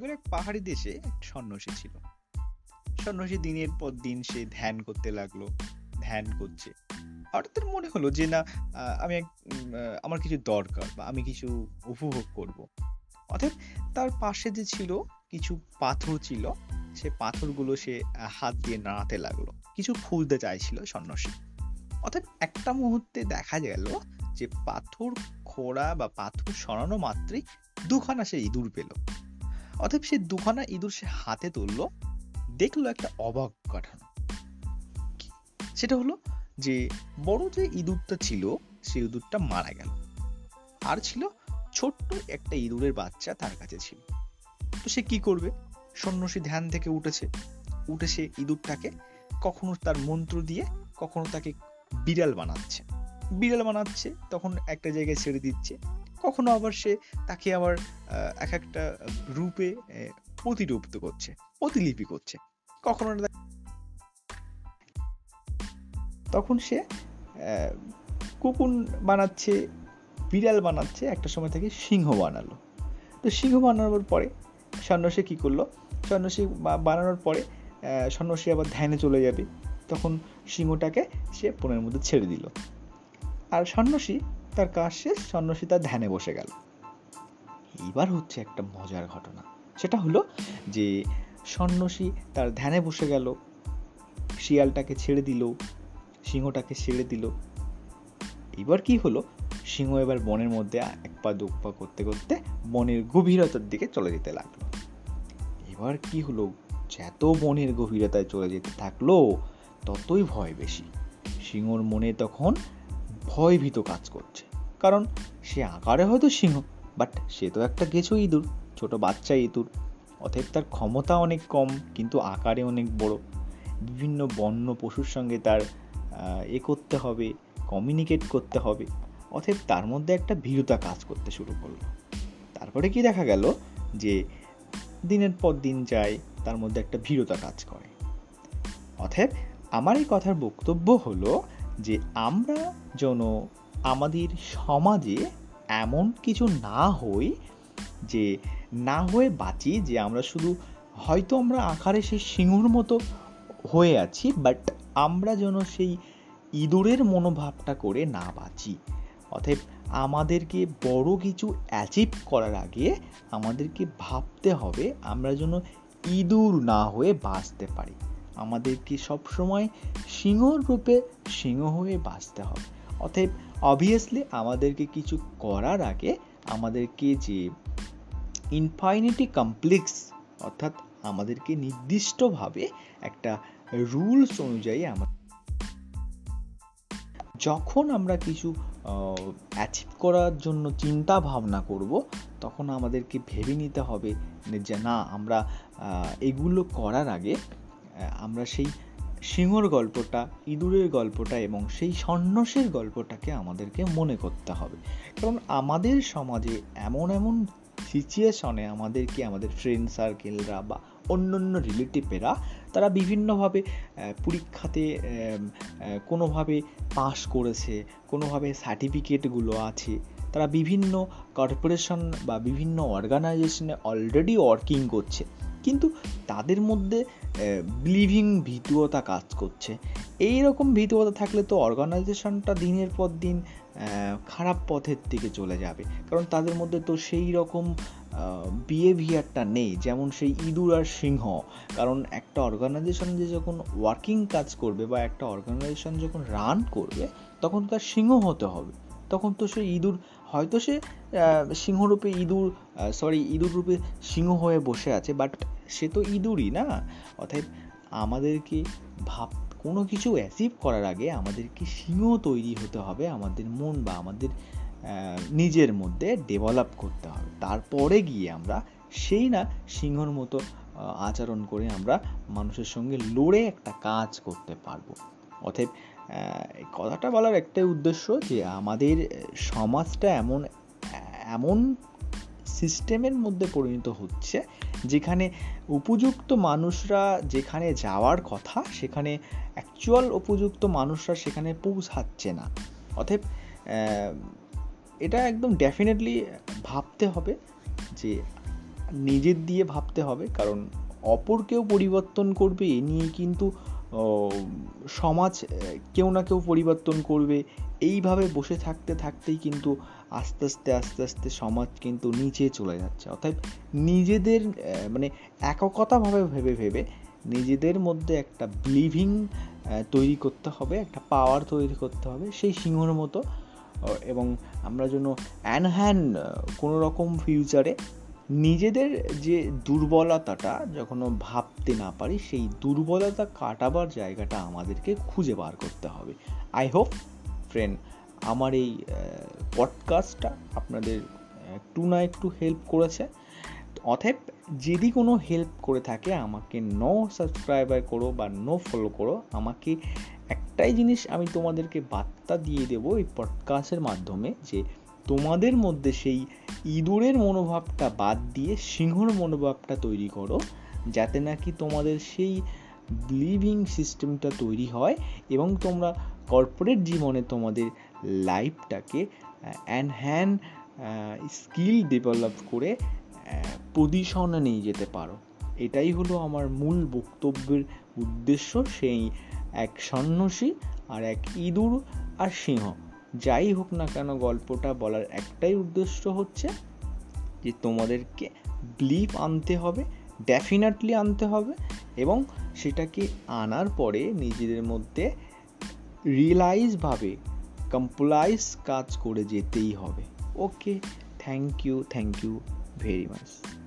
একবার এক পাহাড়ি দেশে সন্ন্যাসী ছিল। সন্ন্যাসী দিনের পর দিন সে ধ্যান করতে লাগল, ধ্যান করছে। হঠাৎ মনে হলো যে না আমি আমার কিছু দরকার বা আমি কিছু উপভোগ করব। অর্থাৎ তার পাশে যে ছিল কিছু পাথর ছিল, সে পাথরগুলো সে হাত দিয়ে নাড়াতে লাগল। কিছু খুঁজতে চাইছিল সন্ন্যাসী। অর্থাৎ একটা মুহূর্তে দেখা গেল যে পাথর খোড়া বা পাথর সরানো মাত্রই দুখানা সে ইঁদুর পেল। অর্থাৎ সে দুখানা ইঁদুর সে হাতে তুললো, দেখল একটা অবাক ঘটনা সেটা হলো যে বড় যে ইঁদুরটা ছিল, সেই ইঁদুরটা মারা গেল। আর ছিল ছোট্ট একটা ইঁদুরের বাচ্চা তার কাছে ছিল। তো সে কি করবে? সন্ন্যাসী ধ্যান থেকে উঠেছে। উঠে সে ইঁদুরটাকে কখনো তার মন্ত্র দিয়ে, কখনো তাকে বিড়াল বানাচ্ছে। বিড়াল বানাচ্ছে, তখন একটা জায়গায় ছেড়ে দিচ্ছে। কখনো আবার সে তাকে আবার এক একটা রূপে প্রতিরূপিত করছে, প্রতিলিপি করছে। কখনো তখন সে কুকুন বানাচ্ছে, বিড়াল বানাচ্ছে, একটা সময় থেকে সিংহ বানালো। তো সিংহ বানানোর পরে সন্ন্যাসী কী করল? সন্ন্যাসী বানানোর পরে সন্ন্যাসী আবার ধ্যানে চলে যাবে। তখন সিংহটাকে সে পনেরো মধ্যে ছেড়ে দিল। আর সন্ন্যাসী তার কাজ শেষ, সন্ন্যাসী তার ধ্যানে বসে গেল। এইবার হচ্ছে একটা মজার ঘটনা। সেটা হলো যে সন্ন্যাসী তার ধ্যানে বসে গেল, শিয়ালটাকে ছেড়ে দিল, সিংহটাকে ছেড়ে দিল। এবার কি হলো? সিংহ এবার বনের মধ্যে এক পা দু পা করতে করতে বনের গভীরতার দিকে চলে যেতে লাগল। এবার কি হলো? যত বনের গভীরতায় চলে যেতে থাকল, ততই ভয় বেশি। সিংহর মনে তখন ভয়ভীত কাজ করছে। কারণ সে আকারে হয়তো সিংহ বাট সে তো একটা গেছো ইঁদুর, ছোট বাচ্চা ইঁদুর। অতএব তার ক্ষমতা অনেক কম, কিন্তু আকারে অনেক বড়। বিভিন্ন বন্য পশুর সঙ্গে তার এ করতে হবে কমিউনিকেট করতে হবে। অতএব তার মধ্যে একটা ভীরুতা কাজ করতে শুরু করল। তারপরে কি দেখা গেল যে দিনের পর দিন যায়, তার মধ্যে একটা ভীরতা কাজ করে। অতএব আমার এই কথার বক্তব্য হলো যে আমরা যেন আমাদের সমাজে এমন কিছু না হই যে না হয়ে বাঁচি, যে আমরা শুধু হয়তো আমরা আকারে সেই সিংহর মতো হয়ে আছি বাট আমরা যেন সেই ইঁদুরের মনোভাবটা করে না বাঁচি। অতএব আমাদেরকে বড় কিছু অ্যাচিভ করার আগে আমাদেরকে ভাবতে হবে আমরা যেন ইঁদুর না হয়ে বাঁচতে পারি। আমাদেরকে সবসময় সিংহর রূপে সিংহ হয়ে বাঁচতে হবে। অতএব অবভিয়াসলি আমাদেরকে কিছু করার আগে আমাদেরকে যে ইনফাইনিটি কমপ্লেক্স অর্থাৎ আমাদেরকে নির্দিষ্টভাবে একটা রুলস অনুযায়ী আমাদের যখন আমরা কিছু অ্যাচিভ করার জন্য চিন্তা ভাবনা করব, তখন আমাদেরকে ভেবে নিতে হবে যে না, আমরা এগুলো করার আগে আমরা সেই সিংহর গল্পটা, ইঁদুরের গল্পটা এবং সেই সন্ন্যাসের গল্পটাকে আমাদেরকে মনে করতে হবে। কারণ আমাদের সমাজে এমন এমন সিচুয়েশনে আমাদেরকে, আমাদের ফ্রেন্ড সার্কেলরা বা অন্য অন্য রিলেটিভেরা, তারা বিভিন্নভাবে পরীক্ষাতে কোনোভাবে পাশ করেছে, কোনোভাবে সার্টিফিকেটগুলো আছে। তারা বিভিন্ন কর্পোরেশন বা বিভিন্ন অর্গানাইজেশনে অলরেডি ওয়ার্কিং করছে। কিন্তু তাদের মধ্যে বিলিভিং ভীতুয়তা কাজ করছে। এই রকম ভীতুয়তা থাকলে তো অর্গানাইজেশনটা দিনের পর দিন খারাপ পথের দিকে চলে যাবে। কারণ তাদের মধ্যে তো সেই রকম বিহেভিয়ারটা নেই, যেমন সেই ইঁদুর আর সিংহ। কারণ একটা অর্গানাইজেশন যে যখন ওয়ার্কিং কাজ করবে বা একটা অর্গানাইজেশন যখন রান করবে, তখন তার সিংহ হতে হবে। তখন তো সে ইঁদুর হয়তো সে সিংহরূপে ইঁদুর সরি ইঁদুর রূপে সিংহ হয়ে বসে আছে বাট সে তো ইঁদুরই না? অর্থাৎ আমাদেরকে ভাব, কোনো কিছু অ্যাচিভ করার আগে আমাদেরকে সিংহ তৈরি হতে হবে আমাদের মন বা আমাদের নিজের মধ্যে ডেভেলপ করতে হবে। তারপরে গিয়ে আমরা সেই না সিংহর মতো আচরণ করে আমরা মানুষের সঙ্গে লড়ে একটা কাজ করতে পারব। অতএব কথাটা বলার একটাই উদ্দেশ্য যে আমাদের সমাজটা এমন এমন সিস্টেমের মধ্যে পরিণত হচ্ছে যেখানে উপযুক্ত মানুষরা যেখানে যাওয়ার কথা, সেখানে অ্যাকচুয়াল উপযুক্ত মানুষরা সেখানে পৌঁছাচ্ছে না। অতএব এটা একদম ডেফিনেটলি ভাবতে হবে যে নিজের দিয়ে ভাবতে হবে, কারণ অপরকেও পরিবর্তন করবে এ নিয়ে কিন্তু সমাজ কেউ না কেউ পরিবর্তন করবে। এইভাবে বসে থাকতে থাকতেই কিন্তু আস্তে আস্তে আস্তে আস্তে সমাজ কিন্তু নিচে চলে যাচ্ছে। অর্থাৎ নিজেদের মানে এককতাভাবে ভেবে ভেবে নিজেদের মধ্যে একটা বিলিভিং তৈরি করতে হবে, একটা পাওয়ার তৈরি করতে হবে সেই সিংহর মতো। এবং আমরা যেন অ্যানহ্যান কোনো রকম ফিউচারে নিজেদের যে দুর্বলতাটা যখন ভাবতে না পারি, সেই দুর্বলতা কাটাবার জায়গাটা আমাদেরকে খুঁজে বার করতে হবে। আই হোপ ফ্রেন্ড আমার এই পডকাস্টটা আপনাদের একটু না একটু হেল্প করেছে। অথেব যদি কোনো হেল্প করে থাকে, আমাকে নো সাবস্ক্রাইবার করো বা নো ফলো করো, আমাকে একটাই জিনিস আমি তোমাদেরকে বার্তা দিয়ে দেবো এই পডকাস্টের মাধ্যমে যে তোমাদের মধ্যে সেই ইঁদুরের মনোভাবটা বাদ দিয়ে সিংহর মনোভাবটা তৈরি করো, যাতে নাকি তোমাদের সেই লিভিং সিস্টেমটা তৈরি হয় এবং তোমরা কর্পোরেট জীবনে তোমাদের লাইফটাকে অ্যান্ড হ্যান্ড স্কিল ডেভেলপ করে পজিশনে নিয়ে যেতে পারো। এটাই হলো আমার মূল বক্তব্যের উদ্দেশ্য, সেই এক সন্ন্যাসী আর এক ইঁদুর আর সিংহ। যাই হোক না কেন গল্পটা বলার একটাই উদ্দেশ্য হচ্ছে যে তোমাদেরকে ব্লিপ আনতে হবে ডেফিনেটলি আনতে হবে এবং সেটাকে আনার পরে নিজেদের মধ্যে রিয়েলাইজভাবে কম্প্লাইজ কাজ করে যেতেই হবে। Okay thank you thank you very much